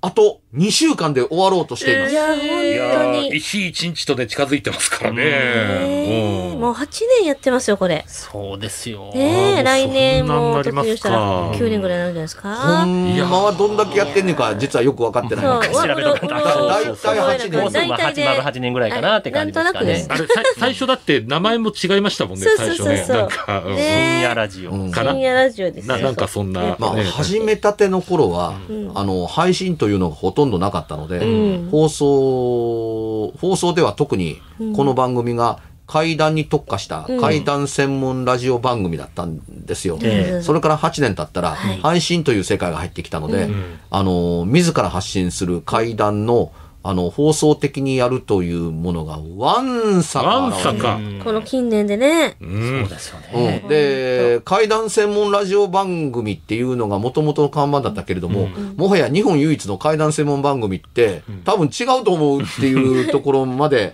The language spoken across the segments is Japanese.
あと2週間で終わろうとしています。や、本いやー、日一日とね、近づいてますからね。うんもう8年やってますよ、これ。そうですよ。ねえ、来年もそんなんなりますか突入したら9年ぐらいになるんじゃないですほか。んまはどんだけやってんねんか、実はよく分かってない。そう、調べとか大体8年もうすぐまあ8丸8年ぐらいかなって感じですかね。あれ、さ最初だって名前も違いましたもんね、そう最初ね。そうそうそうなんか、うんね深夜ラジオ。深夜ラジオですよ。ななんかそんな、まあ、ね始めたての頃は、んあの、配信というのがほとんどなかったので、うん。放送、放送では特にこの番組が怪談に特化したうん。怪談専門ラジオ番組だったんですよ。ええ。それから8年経ったら、はい。配信という世界が入ってきたので、うあの、自ら発信する怪談の、あの、放送的にやるというものが、わんさかわん現れてさか。この近年でね。うんそうですよね。うん、で、怪談専門ラジオ番組っていうのがもともとの看板だったけれども、もはや日本唯一の怪談専門番組って、多分違うと思うっていうところまで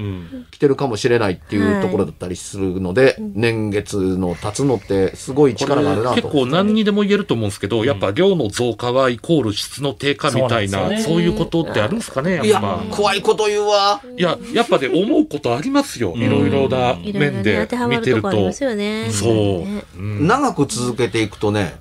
来てるかもしれないっていうところだったりするので、年月の経つのってすごい力があるなと。結構何にでも言えると思うんですけど、やっぱ量の増加はイコール質の低下みたいな、そうねそういうことってあるんですかね、いややっぱ。、怖いこと言うわ。いや、やっぱね、思うことありますよ。いろいろな面で見てるとるとこありま。すよね。そう長く続けていくとね、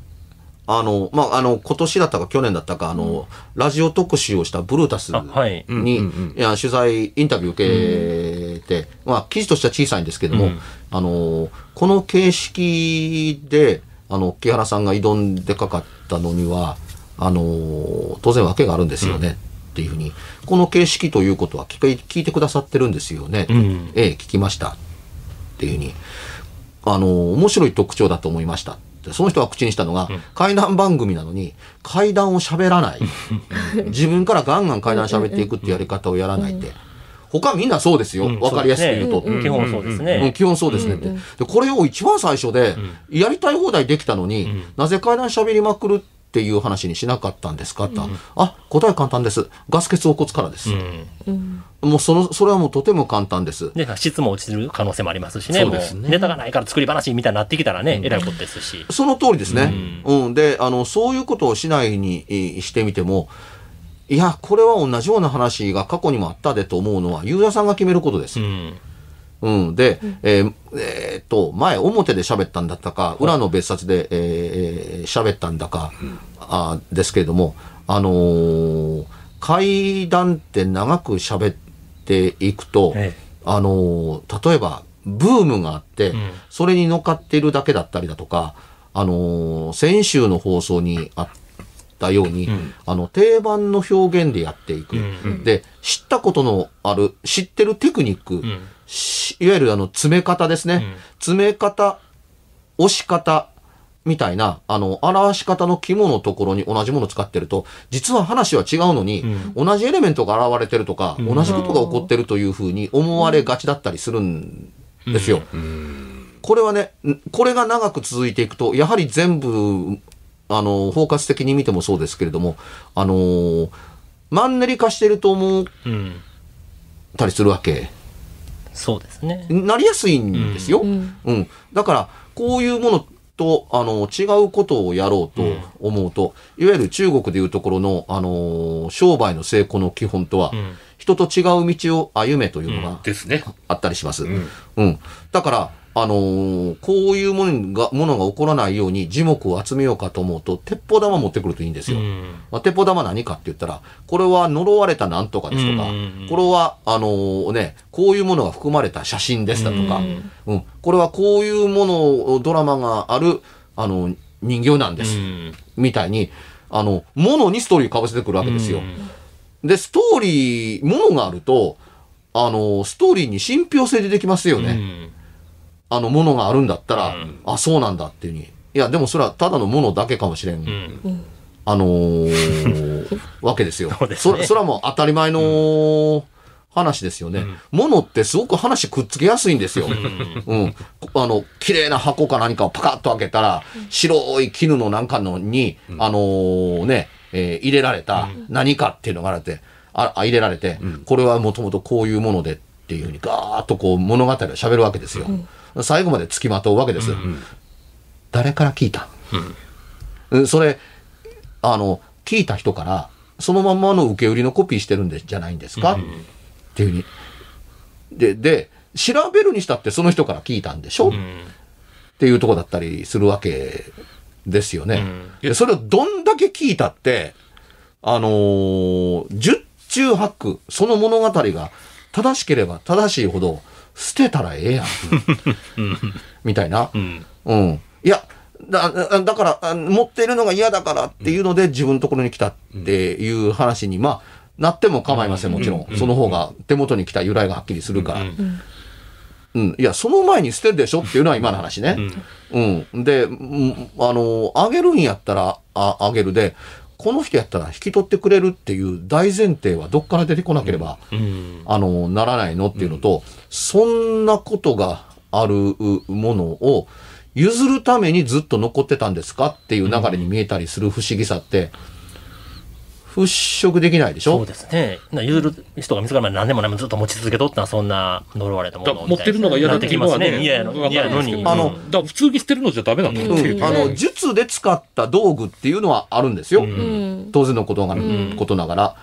あの、まあ、あの、今年だったか去年だったか、あの、ラジオ特集をしたブルータス。に、うんうんいや取材、インタビュー受けて、まあ、記事としては小さいんですけども、うんあの、この形式で、あの、木原さんが挑んでかかったのには、あの、当然訳があるんですよね、っていうふうに、この形式ということは聞い聞いてくださってるんですよね、ん。ええ、聞きました、っていうふうに、あの、面白い特徴だと思いました。でその人が口にしたのが、怪談番組なのに、怪談を喋らない。自分からガンガン怪談喋っていくってやり方をやらないって。他みんなそうですよ。わ、かりやすく言うと。基本そうですうん。ね。基本そうですね。って。で、これを一番最初で、やりたい放題できたのに、なぜ階段喋りまくるっていう話にしなかったんですか？って、あ、答え簡単です。ガス欠横骨からです。もうその、それはもうとても簡単です。で、質も落ちる可能性もありますしね。そうですねネタがないから作り話みたいになってきたらね、えらいことですし。その通りですね。うん。で、あの、そういうことをしないにえーしてみても、いや、これは同じような話が過去にもあったでと思うのは、ユーザーさんが決めることです。うん。うん。で、えーえーっと、前、表で喋ったんだったか、裏の別冊で、えー喋ったんだか、あーですけれども、あのー階段って長く喋っていくと、えあのー例えば、ブームがあって、ん。それに乗っかっているだけだったりだとか、あのー先週の放送にあったように、あの、定番の表現でやっていく。うん。で、知ったことのある、知ってるテクニック、ん。しいわゆるあの、詰め方ですね。詰め方、押し方、みたいな、あの、表し方の肝のところに同じものを使ってると、実は話は違うのに、同じエレメントが現れてるとか、同じことが起こってるというふうに思われがちだったりするんですよ。これはね、んこれが長く続いていくと、やはり全部、あの、包括的に見てもそうですけれども、あのーマンネリ化してると思っうん。たりするわけ。そうですね。なりやすいんですよ。ううんん。だから、こういうものと、あの、違うことをやろうと思うと、いわゆる中国でいうところの、あの、商売の成功の基本とは、ん人と違う道を歩めというのが。あったりします。んうん。だから、あのーこういうものが、ものが起こらないように樹木を集めようかと思うと、鉄砲玉持ってくるといいんですよ。うん。まあ、鉄砲玉何かって言ったら、これは呪われたなんとかですとか、うんこれは、あのーね、こういうものが含まれた写真ですだとか、うん、これはこういうもの、ドラマがある、あの、人形なんです。うん。みたいに、あの、ものにストーリーかぶせてくるわけですよ。で、ストーリー、ものがあると、あの、ストーリーに信憑性出てきますよね。うん。あの、ものがあるんだったら、あ、そうなんだっていうに。いや、でもそれはただのものだけかもしれん。うん。あのー わけですよ。そねそそれはもう当たり前の話ですよね。ものってすごく話くっつけやすいんですよ。うん。あの、綺麗な箱か何かをパカッと開けたら、白い絹のなんかのに、あのーね、えー入れられた何かっていうのがあって、ああ入れられて、これはもともとこういうものでっていうふうにガーッとこう物語を喋るわけですよ。最後まで付きまとうわけです。誰から聞いた、うん、それ、あの、聞いた人から、そのまんまの受け売りのコピーしてるんでじゃないんですか、っていうふうに。で、で、調べるにしたってその人から聞いたんでしょ、っていうとこだったりするわけですよね。でそれをどんだけ聞いたって、あのー十中八九、その物語が正しければ正しいほど捨てたらええやん。みたいな。うん。うん。いや、だだだからあ、持っているのが嫌だからっていうので、自分のところに来たっていう話に、まあ、なっても構いません、もちろん。その方が手元に来た由来がはっきりするから。うん。いや、その前に捨てるでしょっていうのは今の話ね。うん。で、うんあの、あげるんやったら、あ、あげるで、この人やったら引き取ってくれるっていう大前提はどっから出てこなければ、うん。あの、ならないのっていうのと、そんなことがあるものを譲るためにずっと残ってたんですかっていう流れに見えたりする不思議さって、払拭できないでしょ？そうですね。な譲る人が見つかるまで何年も何年もずっと持ち続けとったそんな呪われたもだの持ってるのが嫌だっていうのはね、なってきますね。嫌やのわか嫌やのに。あのうんだから普通に捨てるのじゃダメなんだっていう。あの、術で使った道具っていうのはあるんですよ。うん。当然のことが、ことながら。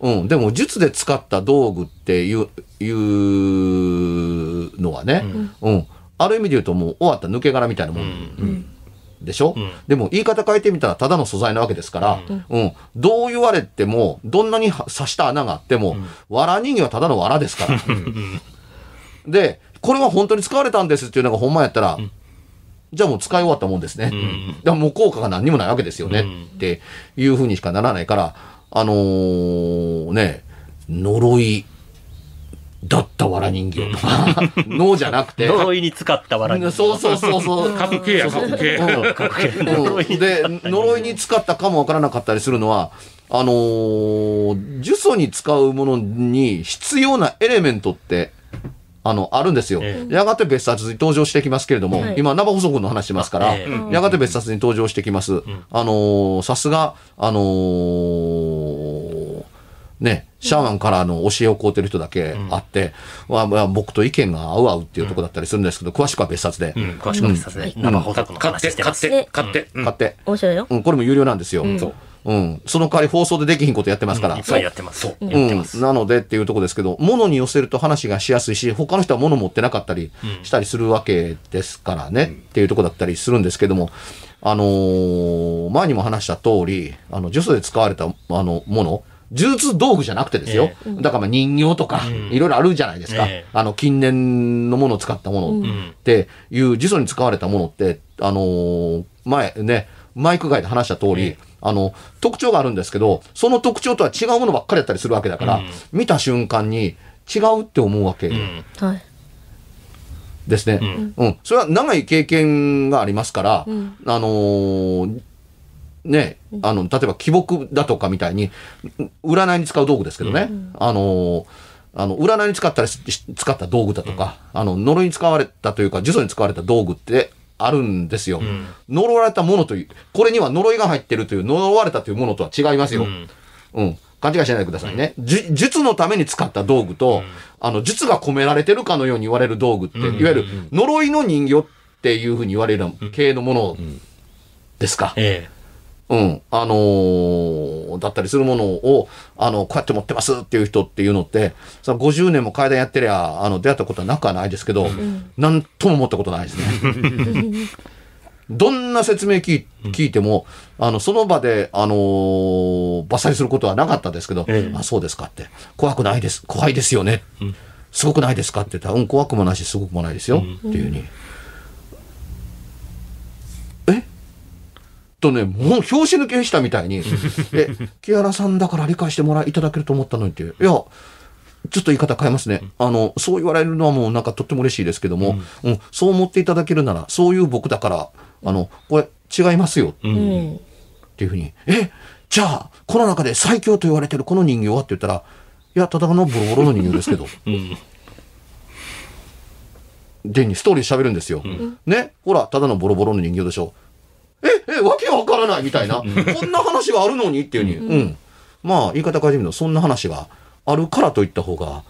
うん。でも、術で使った道具っていう、いうのはね、うん。ある意味で言うともう終わった抜け殻みたいなもん。でしょ、でも言い方変えてみたらただの素材なわけですから、うん。どう言われても、どんなには刺した穴があっても、藁人形はただの藁ですから。で、これは本当に使われたんですっていうのがほんまやったら、じゃあもう使い終わったもんですね。でももう効果が何にもないわけですよね。っていうふうにしかならないから、あのーね、呪いだった藁人形とか、のじゃなくて、呪いに使った笑い。そうそうそうそう。過去形や過去形。う。ん。で、呪いに使ったかもわからなかったりするのは、あのー呪詛に使うものに必要なエレメントって、あの、あるんですよ。えやがて別冊に登場してきますけれども、はい。今、生補足の話してますから、えやがて別冊に登場してきます。あのーさすが、あのーね、シャーマンからの教えを請うてる人だけあって、まあまあ僕と意見が合う合うっていうところだったりするんですけど、詳しくは別冊で、うん、詳しくはさすがに生放送の買って、話してます。買って、買って。うん買って、面白いよ。うん、これも有料なんですよ。そう。うん。その代わり放送でできひんことやってますから。いっぱいやってます。やうんってます。なのでっていうところですけど、物に寄せると話がしやすいし、他の人は物持ってなかったりしたりするわけですからね、っていうところだったりするんですけども、あのー前にも話した通り、あの、呪詛で使われた、あの、もの、呪術道具じゃなくてですよ。だからまあ人形とか、いろいろあるじゃないですか。ええあの、近年のものを使ったものっていう、呪詛に使われたものって、あのー前ね、マイク外で話した通り、あの、特徴があるんですけど、その特徴とは違うものばっかりだったりするわけだから、見た瞬間に違うって思うわけうん。はい。ですね。うん。それは長い経験がありますから、んあのーね、あの、例えば木木だとかみたいに、う占いに使う道具ですけどね、あのーあの、占いに使ったりし使った道具だとか、あの、呪いに使われたというか、呪詛に使われた道具ってあるんですよ。呪われたものという、これには呪いが入ってるという、呪われたというものとは違いますよ。うん。うん。勘違いしないでくださいね。術のために使った道具と、あの、術が込められてるかのように言われる道具って、いわゆる呪いの人形っていうふうに言われる系のものですか。えうん。あのーだったりするものを、あの、こうやって持ってますっていう人っていうのって、その50年も階段やってりゃ、あの、出会ったことはなくはないですけど、なんとも思ったことないですね。どんな説明聞い聞いても、あの、その場で、あのー伐採することはなかったですけど、ええあ、そうですかって。怖くないです。怖いですよね。すごくないですかって言ったら、うん、怖くもないし、すごくもないですよ。っていうふうに。えとね、もう拍子抜けしたみたいに、え、木原さんだから理解してもらいいただけると思ったのにって、いや、ちょっと言い方変えますね。あの、そう言われるのはもうなんかとっても嬉しいですけども、うん、そう思っていただけるなら、そういう僕だから、あの、これ違いますよえ。う。うんん。っていうふうに、え、じゃあ、この中で最強と言われてるこの人形は？って言ったら、いや、ただのボロボロの人形ですけど、うん。でにストーリー喋るんですよ。ね、ほら、ただのボロボロの人形でしょ。え、え、わけわからないみたいな、こんな話があるのにっていうふうに、うん。まあ、言い方変えてみると、そんな話があるからと言った方が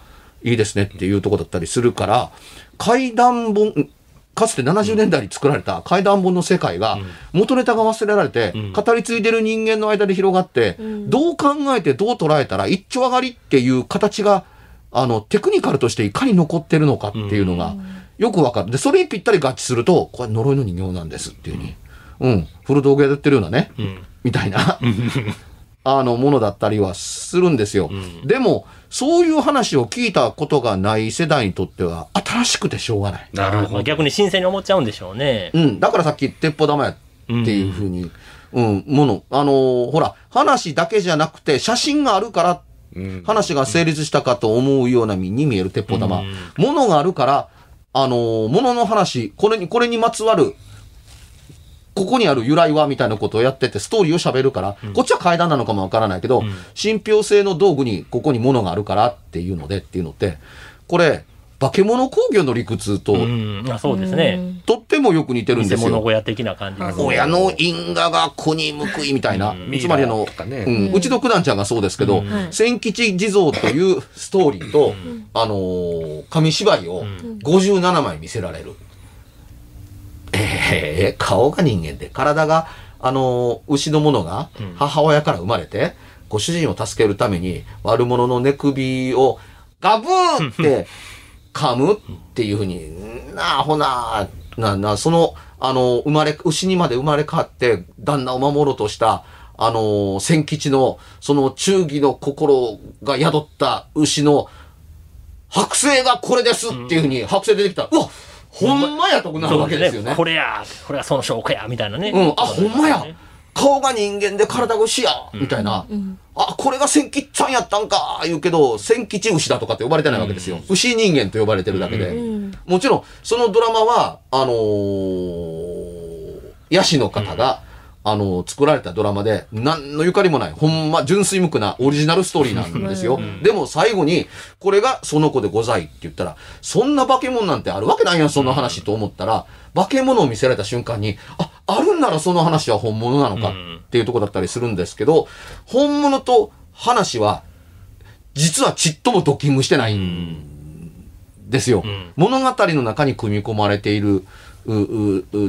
いいですねっていうところだったりするから、怪談本、かつて70年代に作られた怪談本の世界が、元ネタが忘れられて、語り継いでる人間の間で広がって、どう考えてどう捉えたら一丁上がりっていう形が、あの、テクニカルとしていかに残ってるのかっていうのが、よくわかる。で、それにぴったり合致すると、これ呪いの人形なんですっていうふうに。うん。古道具屋で売ってるようなね、みたいな、あの、ものだったりはするんですよ。でも、そういう話を聞いたことがない世代にとっては、新しくてしょうがない。なるほど。逆に新鮮に思っちゃうんでしょうね。うん。だからさっき、鉄砲玉やっていうふうに、うん、もの。あのーほら、話だけじゃなくて、写真があるから、うん話が成立したかと思うような身に見える鉄砲玉。ものがあるから、あのーものの話、これに、これにまつわる、ここにある由来はみたいなことをやってて、ストーリーを喋るから、こっちは階段なのかもわからないけど、信憑性の道具に、ここに物があるからっていうのでっていうのって、これ、化け物工業の理屈と、うん。あそうですね。とってもよく似てるんで偽すよ。物小屋的な感じですね親の因果が子に報いみたいな。うん。つまりあの、ね。うん、うちの九段ちゃんがそうですけど、はい。千吉地蔵というストーリーと、あのー紙芝居を57枚見せられる。えー顔が人間で、体が、あのー牛のものが母親から生まれて、ご主人を助けるために悪者の寝首をガブーって 噛むっていうふうに、なあほな、な、な、その、あの、生まれ、牛にまで生まれ変わって、旦那を守ろうとした、あの、千吉の、その忠義の心が宿った牛の、剥製がこれですっていうふうに、剥製出てきたら、うわほんまやとなるわけですよね。これや、これはその証拠や、みたいなね。うん、あ、ほんまや。顔が人間で体が牛や、みたいな。あ、これが千吉さんやったんか、言うけど、千吉牛だとかって呼ばれてないわけですよ。牛人間と呼ばれてるだけで。もちろん、そのドラマは、あのー、ヤシの方が、あのー作られたドラマで、何のゆかりもない、ほんま純粋無垢なオリジナルストーリーなんですよ。でも最後に、これがその子でございって言ったら、そんな化け物なんてあるわけないやん、そんな話と思ったら、化け物を見せられた瞬間に、あ、あるんならその話は本物なのかっていうとこだったりするんですけど、本物と話は、実はちっともドッキングしてないんですよ。物語の中に組み込まれている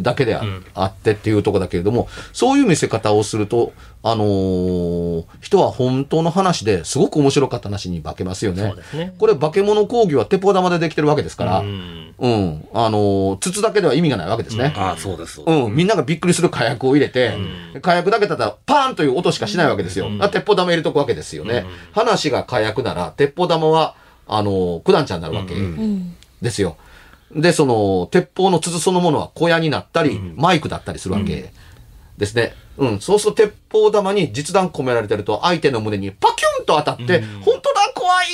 だけであ,、ってっていうとこだけれども、そういう見せ方をすると、あのー人は本当の話ですごく面白かった話に化けますよね。そうですねこれ化け物工業は鉄砲玉でできてるわけですから、ううんん、あのー筒だけでは意味がないわけですね。ああ、そうです。うん、みんながびっくりする火薬を入れて、火薬だけだったらパーンという音しかしないわけですよ。あ鉄砲玉入れとくわけですよね。話が火薬なら、鉄砲玉は、あの、九段ちゃんになるわけですよ。で、その、鉄砲の筒そのものは小屋になったり、マイクだったりするわけですね。うん、そうすると鉄砲玉に実弾込められてると、相手の胸にパキュンと当たって、本当だ怖い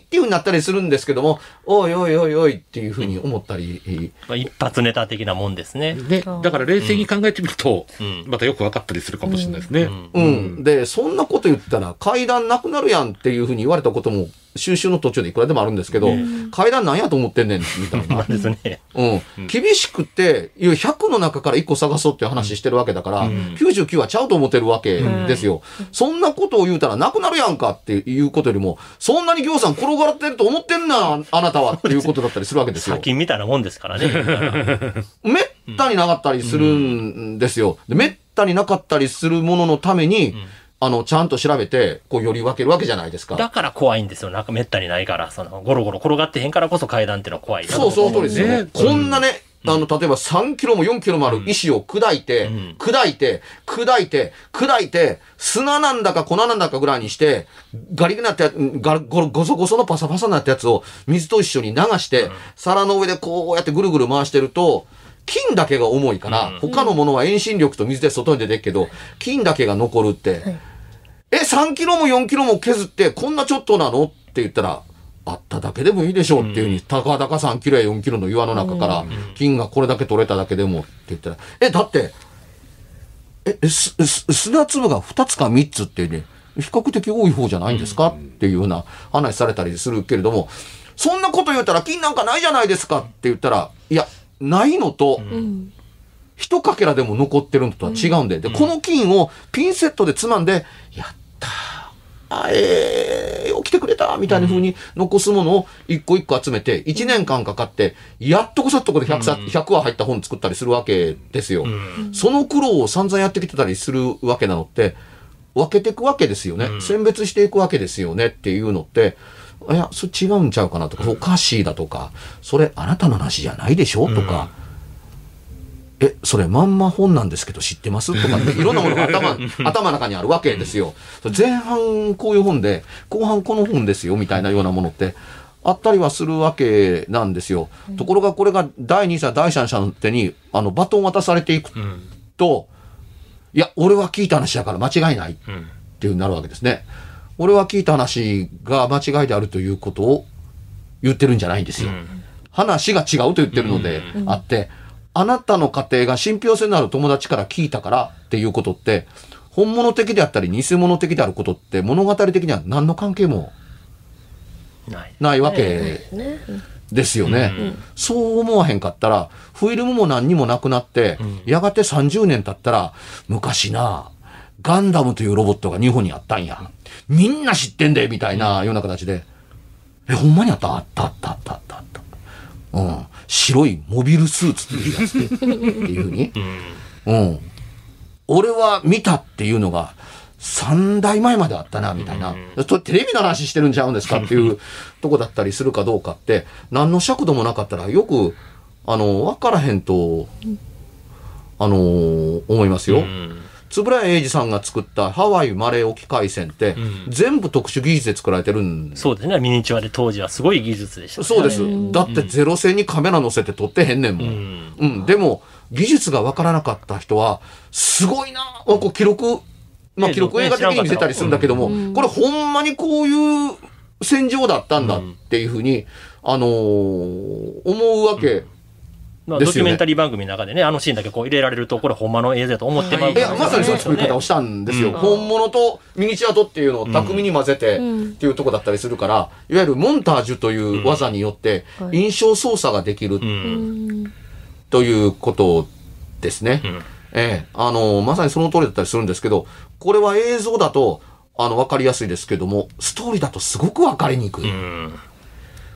っていう風になったりするんですけども、おいおいおいおいっていう風に思ったり、まあ一発ネタ的なもんですね。ね、だから冷静に考えてみると、んまたよく分かったりするかもしれないですね。うん。で、そんなこと言ったら階段なくなるやんっていうふうに言われたことも収集の途中でいくらでもあるんですけど、階段なんやと思ってんねん、みたいな。ですね。うん。厳しくて、いや、100の中から1個探そうっていう話してるわけだから、99はちゃうと思ってるわけですよ。そんなことを言うたらなくなるやんかっていうことよりも、そんなに行さん転がってると思ってんな、あなたはっていうことだったりするわけですよ砂。金みたいなもんですからね。めったになかったりするんですよ。でめったになかったりするもののために、あの、ちゃんと調べて、こう、より分けるわけじゃないですか。だから怖いんですよ。なんかめったにないから、その、ゴロゴロ転がってへんからこそ階段っていうのは怖い。なそう、その通りですよ。ね。ねこんなね、あの、例えば3キロも4キロもある石を砕いて、ん。砕いて、砕いて、砕いて、砂なんだか粉なんだかぐらいにして、ガリガリなったやガゴロゴソゴソのパサパサになったやつを水と一緒に流して、皿の上でこうやってぐるぐる回してると、金だけが重いから、他のものは遠心力と水で外に出てるけど、金だけが残るって、え、3キロも4キロも削ってこんなちょっとなの？って言ったら、あっただけでもいいでしょうっていうふうに、たかだか3キロや4キロの岩の中から、金がこれだけ取れただけでもって言ったら、え、だって、え、えす、す砂粒が2つか3つってね、比較的多い方じゃないんですか？っていうような話されたりするけれども、そんなこと言ったら金なんかないじゃないですかって言ったら、いや、ないのと、一かけらでも残ってるのとは違うんで、で、この金をピンセットでつまんで、やった。ーあえー、起きてくれたみたいな風に残すものを一個一個集めて、一年間かかって、やっとこそっとこで100冊、100話入った本作ったりするわけですよ。その苦労を散々やってきてたりするわけなのって、分けていくわけですよね。選別していくわけですよねっていうのって、いや、それ違うんちゃうかなとか、おかしいだとか、それあなたの話じゃないでしょとか、え、それまんま本なんですけど知ってます？とかって、いろんなものが頭、頭の中にあるわけですよ。前半こういう本で、後半この本ですよ、みたいなようなものって、あったりはするわけなんですよ。ところがこれが第二者、第三者の手に、あの、バトン渡されていくと、いや、俺は聞いた話だから間違いないっていうになるわけですね。俺は聞いた話が間違いであるということを言ってるんじゃないんですよ。話が違うと言ってるのであって、あなたの家庭が信憑性のある友達から聞いたからっていうことって、本物的であったり偽物的であることって物語的には何の関係もない。ないわけですよね。そう思わへんかったら、フィルムも何にもなくなって、やがて30年経ったら、昔な、ガンダムというロボットが日本にあったんや。みんな知ってんで、みたいなような形で。え、ほんまにあった？あったあったあったあったあった。うん。白いモビルスーツっていうやつで、っていうふうに。うん。俺は見たっていうのが、3代前まであったな、みたいな。とテレビの話してるんちゃうんですかっていうとこだったりするかどうかって、何の尺度もなかったらよく、あの、わからへんと、あのー思いますよ。円谷英二さんが作ったハワイマレー沖海戦って、全部特殊技術で作られてるんそうですね。ミニチュアで当時はすごい技術でした、ね。そうです。だってゼロ戦にカメラ乗せて撮ってへんねんもん。うん。でも、技術がわからなかった人は、すごいなあこう記録、まあね記録映画的に見せたりするんだけども、これほんまにこういう戦場だったんだっていうふうに、あのー思うわけ。まあ、ドキュメンタリー番組の中でね、あのシーンだけこう入れられると、これほんまの映像だと思ってまういや、まさにそういう作り方をしたんですよ。本物とミニチュアとっていうのを巧みに混ぜてっていうとこだったりするから、いわゆるモンタージュという技によって印象操作ができるうん。ということですね。ええ、あの、まさにその通りだったりするんですけど、これは映像だと、あの、わかりやすいですけども、ストーリーだとすごくわかりにくい。うん。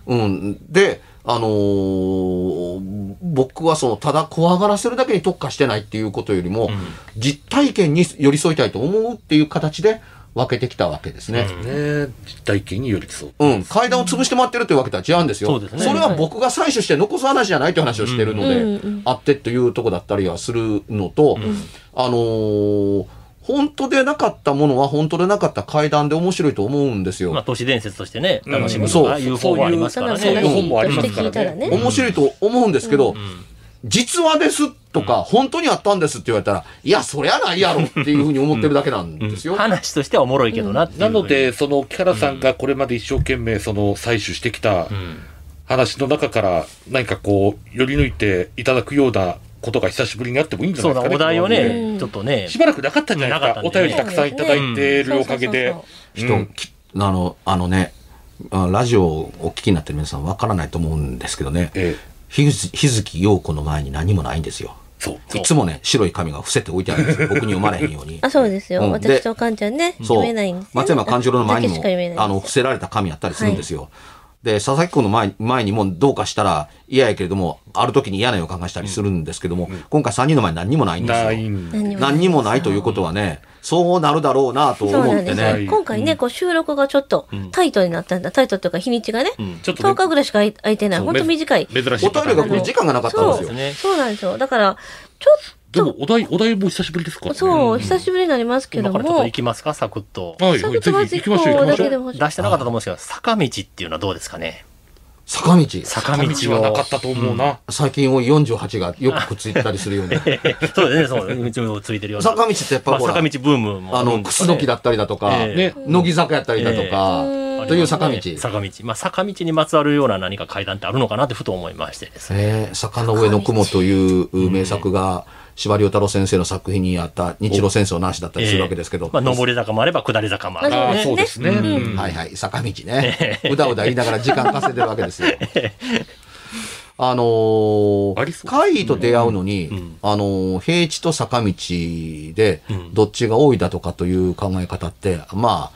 うん。で、あのー僕はその、ただ怖がらせるだけに特化してないっていうことよりも、実体験に寄り添いたいと思うっていう形で分けてきたわけですね。ね実体験に寄り添う。うん、階段を潰してもらってるというわけとは違うんですよ。そうですね。れは僕が採取して残す話じゃないという話をしてるので、あってというとこだったりはするのと、あのー本当でなかったものは本当でなかった階段で面白いと思うんですよ。まあ、都市伝説としてね、楽しむそうとかいう方法ありますからね。そういう本もありますからね聞いたらね。面白いと思うんですけど、実話ですとか、本当にあったんですって言われたら、いや、そりゃないやろっていうふうに思ってるだけなんですよ。話としてはおもろいけどな。なので、その木原さんがこれまで一生懸命その採取してきた話の中から何かこう、寄り抜いていただくようなことが久しぶりにあってもいいんじゃないうですかね。お題をね、ちょっとね、しばらくなかったんじゃないですか。おなかね便りたくさんいただいているおかげで。人、きあの、あのね、あラジオをお聞きになってる皆さんわからないと思うんですけどね、え日月日月陽子の前に何もないんですよ。いつもね、白い紙が伏せて置いてあるんですよ。僕に読まれへんように。あ、そうですよ。うんで私とカンちゃんね、そう読めないんですよ。松山勘十郎の前にもあの伏せられた紙あったりするんですよ。で佐々木君の前前にもどうかしたら嫌やけれどもある時に嫌な予感がしたりするんですけども、今回3人の前に何にもないんですよ。何にも何にもないということはねそうなるだろうなと思ってなんですよ。ね。今回ね、こう収録がちょっとタイトになったんだ。タイトっていうか日にちがね、ちょっとね10日ぐらいしか空いてない。そうほんと短い。珍しいお便りが来る時間がなかったんですよ。ね。そうなんですよ。だから、ちょでも、お題、お題も久しぶりですか？っと、そう、久しぶりになりますけども今からちょっと行、きますか、サクッと。はい、はい、サクッとまずぜひ行きましょう、行きましょう。だけでも出してなかったと思うんですけど、坂道っていうのはどうですかね？坂道。坂道道はなかをっ。たと思うな。最近多い48がよくくっついたりするように。そうですね、そう、ついてるような。坂道ってやっぱほらまあ坂道ブームもあの、クスノキだったりだとか。乃木坂やったりだとか、という坂道。坂道。まあ、坂道にまつわるような何か階段ってあるのかなってふと思いましてですね。えー坂の上の雲という名作が、司馬遼太郎先生の作品にあった日露戦争の話だったりするわけですけど。まあ、上り坂もあれば下り坂もある。あそうですね。うんはいはい、坂道ね。うだうだ言いながら時間稼いでるわけですよ。あのー怪異と出会うのに、あのー平地と坂道で、どっちが多いだとかという考え方って、ま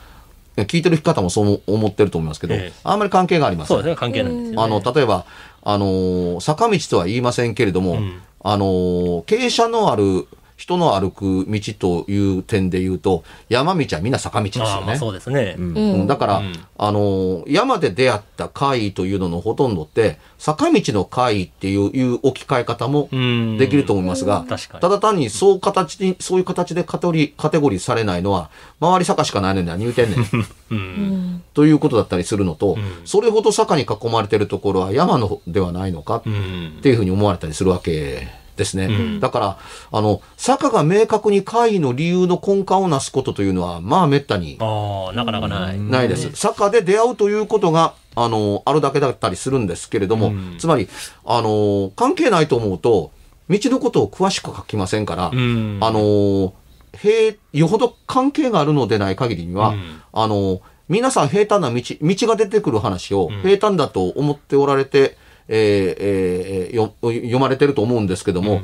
あ、聞いてる方もそう思ってると思いますけど、ええあんまり関係がありません。そうですね、関係ないんですよ、ね。あの、例えば、あのー坂道とは言いませんけれども、んあのー傾斜のある人の歩く道という点で言うと、山道はみんな坂道ですよね。そうですね。うん。だから、あのー山で出会った怪異というののほとんどって、坂道の怪異っていういう置き換え方もうん。できると思いますが、確かに。ただ単にそう形に、そういう形でカテゴリカテゴリーされないのは、周り坂しかないのに何言うてんね ん。うん。ということだったりするのと、それほど坂に囲まれてるところは山のではないのかうんっていうふうに思われたりするわけですね。だから、あの、坂が明確に怪異の理由の根幹をなすことというのは、まあ滅多になかなかない。ないです。坂で出会うということが、あの、あるだけだったりするんですけれども、つまり、あの、関係ないと思うと、道のことを詳しく書きませんから、んあの、平、よほど関係があるのでない限りには、うんあの、皆さん平坦な道、道が出てくる話を平坦だと思っておられて、えーえーよ読まれてると思うんですけども、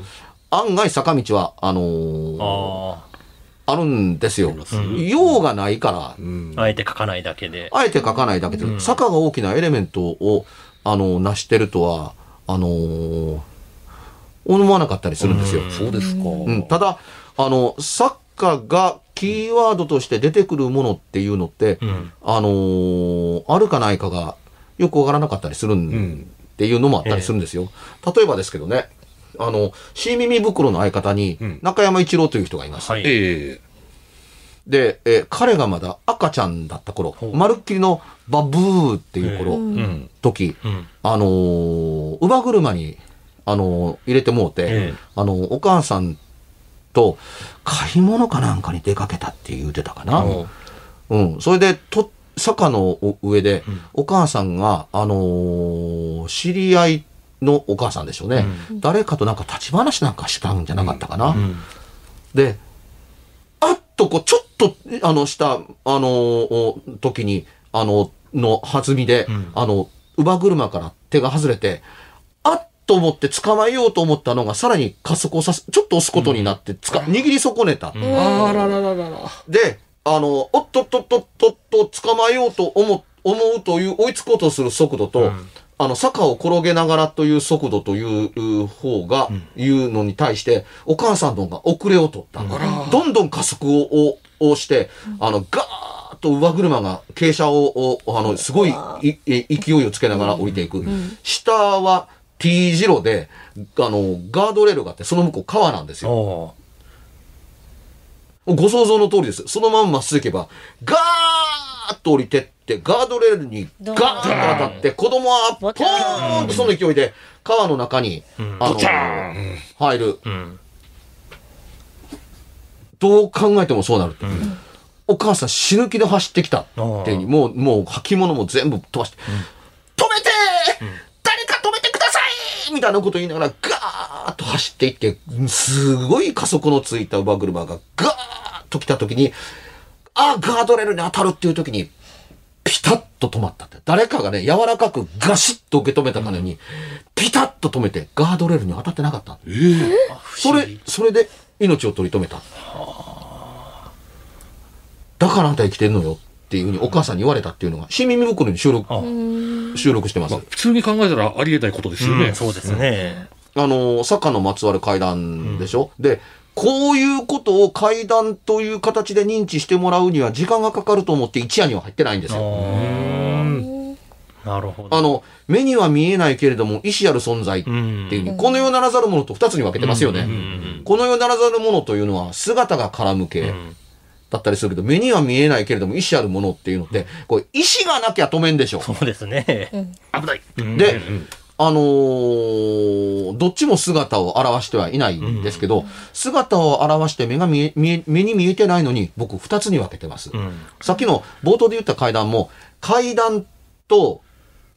案外坂道は、あのーああるんですよ。用がないから、あ、あえて書かないだけで。あえて書かないだけで、坂が大きなエレメントを、あの、成してるとは、あのー思わなかったりするんですよ。そうですか。うん、ただ、あの、サッカーがキーワードとして出てくるものっていうのって、ん。あのーあるかないかがよくわからなかったりするん、っていうのもあったりするんですよ。例えばですけどね、あの、新耳袋の相方に、中山一郎という人がいます。はい。ええで、えー彼がまだ赤ちゃんだった頃、まるっきりのバブーっていう頃、うん。時、うんあのー乳母車に、あのー入れてもうて、ええあのお母さんと買い物かなんかに出かけたって言うてたかな。おうん。それで、と、坂の上で、お母さんが、あのー知り合いのお母さんでしょうね。誰かとなんか立ち話なんかしたんじゃなかったかな。で、あっとこう、ちょっと、あの、した、あのー時に、あの、の弾みで、あの、乳母車から手が外れて、あっと思って捕まえようと思ったのが、さらに加速をさせ、ちょっと押すことになって、つか、握り損ねた。あららららら。で、あの、おっとっとっとっとっと捕まえようと思う、思うという、追いつこうとする速度と、あの、坂を転げながらという速度というう方が、いうのに対して、お母さんの方が遅れを取った。どんどん加速をををして、あの、ガーッと乳母車が傾斜を、をあの、すごいいい勢いをつけながら降りていく。下は T 字路で、あの、ガードレールがあって、その向こう川なんですよ。おご想像の通りです。そのまままっすぐ行けば、ガーッと降りてって、ガードレールにガーッと当たって、子供はポーンとその勢いで川の中に、あの、入る。ん。どう考えてもそうなる。お母さん死ぬ気で走ってきたっていう。もう、もう履物も全部飛ばして、止めて誰か止めてくださいみたいなこと言いながら、ガーッと走っていって、すごい加速のついた乳母車がガーッと来た時に、あ、ガードレールに当たるっていう時に、ピタッと止まったって。誰かがね、柔らかくガシッと受け止めたかのように、ピタッと止めて、ガードレールに当たってなかった。それ、それで命を取り留めた。だからあんた生きてんのよっていうふうにお母さんに言われたっていうのが、新耳袋に収録、収録してます。まあ、普通に考えたらありえないことですよね。うんそうですね。あの、坂のまつわる階段でしょ、で、こういうことを階段という形で認知してもらうには時間がかかると思って一夜には入ってないんですよ。なるほど。あの、目には見えないけれども、意志ある存在っていうふうに、この世ならざるものと二つに分けてますよね。この世ならざるものというのは、姿が絡む系だったりするけど、目には見えないけれども、意志あるものっていうのって、これ、意志がなきゃ止めんでしょ。そうですね。危ない。で、あのーどっちも姿を表してはいないんですけど、姿を表して目が見え、見え、目に見えてないのに、僕二つに分けてます。さっきの冒頭で言った階段も、階段と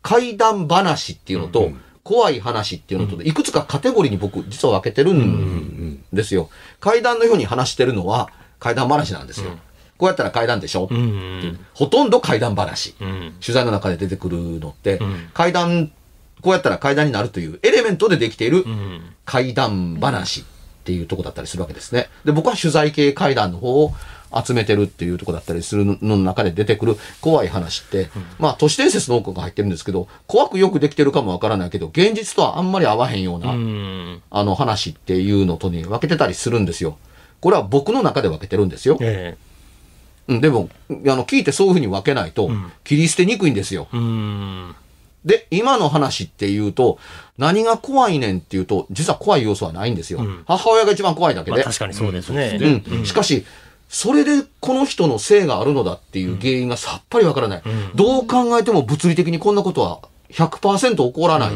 怪談話っていうのと、怖い話っていうのとで、いくつかカテゴリーに僕実は分けてるんですよ。階段のように話してるのは怪談話なんですよ。こうやったら怪談でしょ、うんうんほとんど怪談話。うん。取材の中で出てくるのって、怪談、こうやったら怪談になるというエレメントでできているうん怪談話っていうとこだったりするわけですね。で、僕は取材系怪談の方を集めてるっていうとこだったりするのの中で出てくる怖い話って、まあ都市伝説の多くが入ってるんですけど、怖くよくできてるかもわからないけど、現実とはあんまり合わへんような、うん。あの話っていうのとに分けてたりするんですよ。これは僕の中で分けてるんですよ。えうん、でも、あの、聞いてそういうふうに分けないと、切り捨てにくいんですよ。えうんで、今の話っていうと、何が怖いねんっていうと、実は怖い要素はないんですよ。母親が一番怖いだけで。まあ確かにそうですね。うん。しかし、それでこの人の性があるのだっていう原因がさっぱりわからない。どう考えても物理的にこんなことは100%起こらない。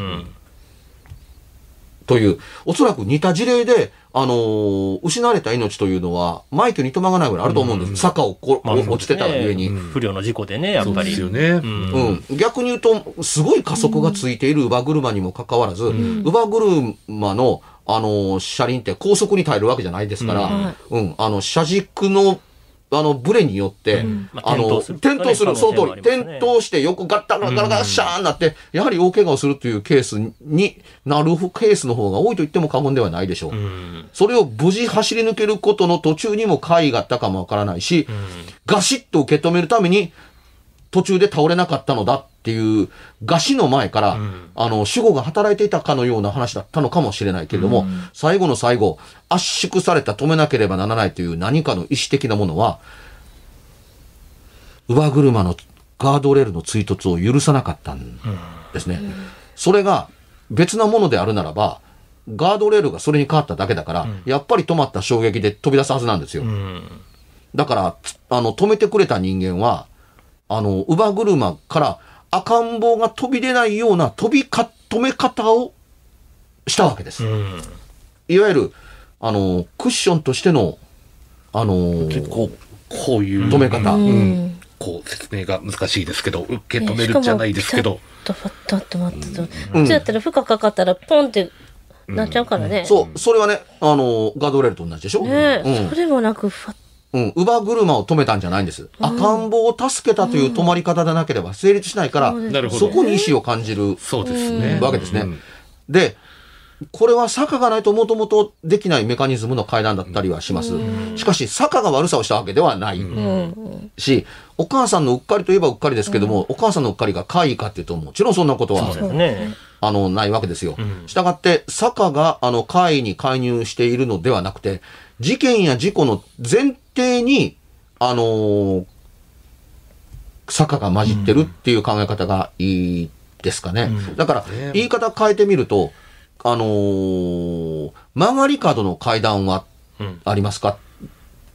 という、おそらく似た事例で、あのー失われた命というのは、マイケにとまがないぐらいあると思うんです。坂をこ、まあ落ちてたら上に。不良の事故でね、やっぱり。そうですよね。うん、逆に言うと、すごい加速がついている乳母車にもかかわらず、乳母車の、あの、車輪って高速に耐えるわけじゃないですから、うん、あの、車軸の、あの、ブレによって、まああの、転倒する転倒する、可その通り、転倒して横ガッタガラガラガラシャーンなって、やはり大怪我をするというケースになるケースの方が多いと言っても過言ではないでしょう。うんそれを無事走り抜けることの途中にも怪異があったかもわからないし、ガシッと受け止めるために途中で倒れなかったのだっていう、餓死の前から、あの、守護が働いていたかのような話だったのかもしれないけれども、最後の最後、圧縮された止めなければならないという何かの意志的なものは、乳母車のガードレールの追突を許さなかったんですね。それが別なものであるならば、ガードレールがそれに変わっただけだから、やっぱり止まった衝撃で飛び出すはずなんですよ。うん。だから、つあの、止めてくれた人間は、あの、乳母車から赤ん坊が飛び出ないような飛びか、止め方をしたわけです。うんいわゆる、あの、クッションとしての、あの、結構、こういう、止め方。うんこう、説明が難しいですけど、受け止めるじゃないですけど、ちょっと待って待って待って。普通やったら負荷かかったらポンってなっちゃうからね。そう、それはね、あの、ガードレールと同じでしょ？ねうんそれもなく、ファッうん、乳母車を止めたんじゃないんです。赤ん坊を助けたという止まり方でなければ成立しないから、そうですなるほどそこに意志を感じるそうですね。わけですね。うんで、これは坂がないともともとできないメカニズムの階段だったりはします。しかし、坂が悪さをしたわけではない。し、お母さんのうっかりといえばうっかりですけども、お母さんのうっかりが怪異かっていうと、もちろんそんなことはそうですね。あの、ないわけですよ。したがって、坂が、あの、怪異に介入しているのではなくて、事件や事故の前提に、あのー坂が混じってるっていう考え方がいいですかね。だから、言い方変えてみると、あのー曲がり角の階段はありますかっ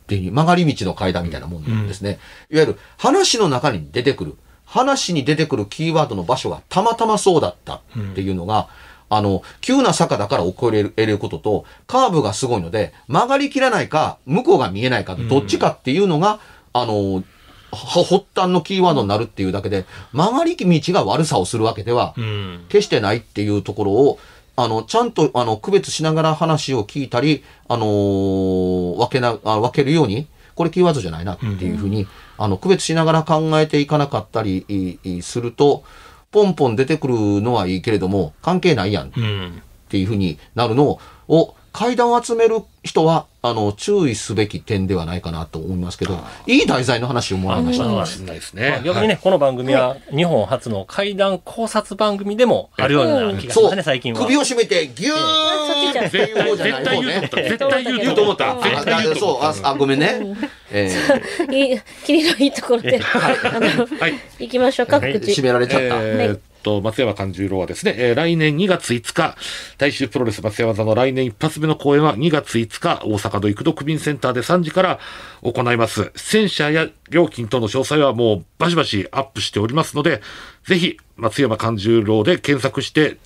ていう、曲がり道の階段みたいなもんですね。いわゆる話の中に出てくる、話に出てくるキーワードの場所がたまたまそうだったっていうのが、あの、急な坂だから起これることと、カーブがすごいので、曲がりきらないか、向こうが見えないか、どっちかっていうのが、あの、は発端のキーワードになるっていうだけで、曲がり道が悪さをするわけでは、うん。決してないっていうところを、あの、ちゃんと、あの、区別しながら話を聞いたり、あのー分けな、あ分けるように、これキーワードじゃないなっていうふうに、あの、区別しながら考えていかなかったりすると、ポンポン出てくるのはいいけれども、関係ないやんっうん。ていうふうになるのを、階段を集める人は、あの、注意すべき点ではないかなと思いますけど、いい題材の話をもらいました。かもしれないですね。まあ逆にね、この番組は日本初の怪談考察番組でもあるような気がしますね、最近は。首を絞めて、ギューンっていう方じゃない方ね。絶対言うと思った。絶対言うと思った。絶対言うとそう、思った。あ、あごめんね。えい い、霧のいいところで、あの、はい。行きましょうか、はいー、告知。締められちゃった。えーっと、松山勘十郎はですね、えー来年2月5日、大衆プロレス松山座の来年一発目の公演は2月5日、大阪の幾度区民センターで3時から行います。出演者や料金等の詳細はもうバシバシアップしておりますので、ぜひ、松山勘十郎で検索して、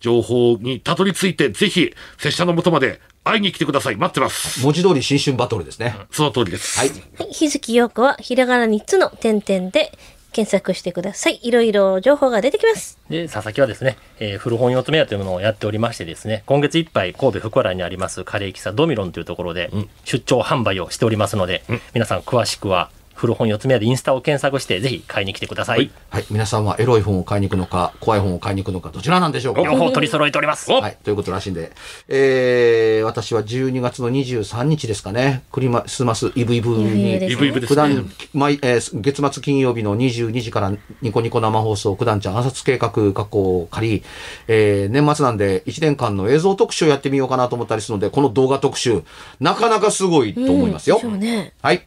情報にたどり着いて、ぜひ、拙者の元まで会いに来てください。待ってます。文字通り新春バトルですね。その通りです。はい。日月陽子はひらがな3つの点々で検索してください。いろいろ情報が出てきます。で、佐々木はですね、えー古本四つ目屋というものをやっておりましてですね、今月いっぱい神戸福原にありますカレー喫茶ドミロンというところで出張販売をしておりますので、皆さん詳しくは古本四つ目屋でインスタを検索してぜひ買いに来てください。はい。皆さんはエロい本を買いに行くのか、怖い本を買いに行くのか、どちらなんでしょうか？両方取り揃えております。おはい。ということらしいんで。えー、私は12月の23日ですかね。クリマスマスイブイブにイブイブです九ね。段、毎、えー月末金曜日の22時からニコニコ生放送、九段ちゃん暗殺計画過去を借り、えー、年末なんで1年間の映像特集をやってみようかなと思ったりするので、この動画特集、なかなかすごいと思いますよ。そうね。はい。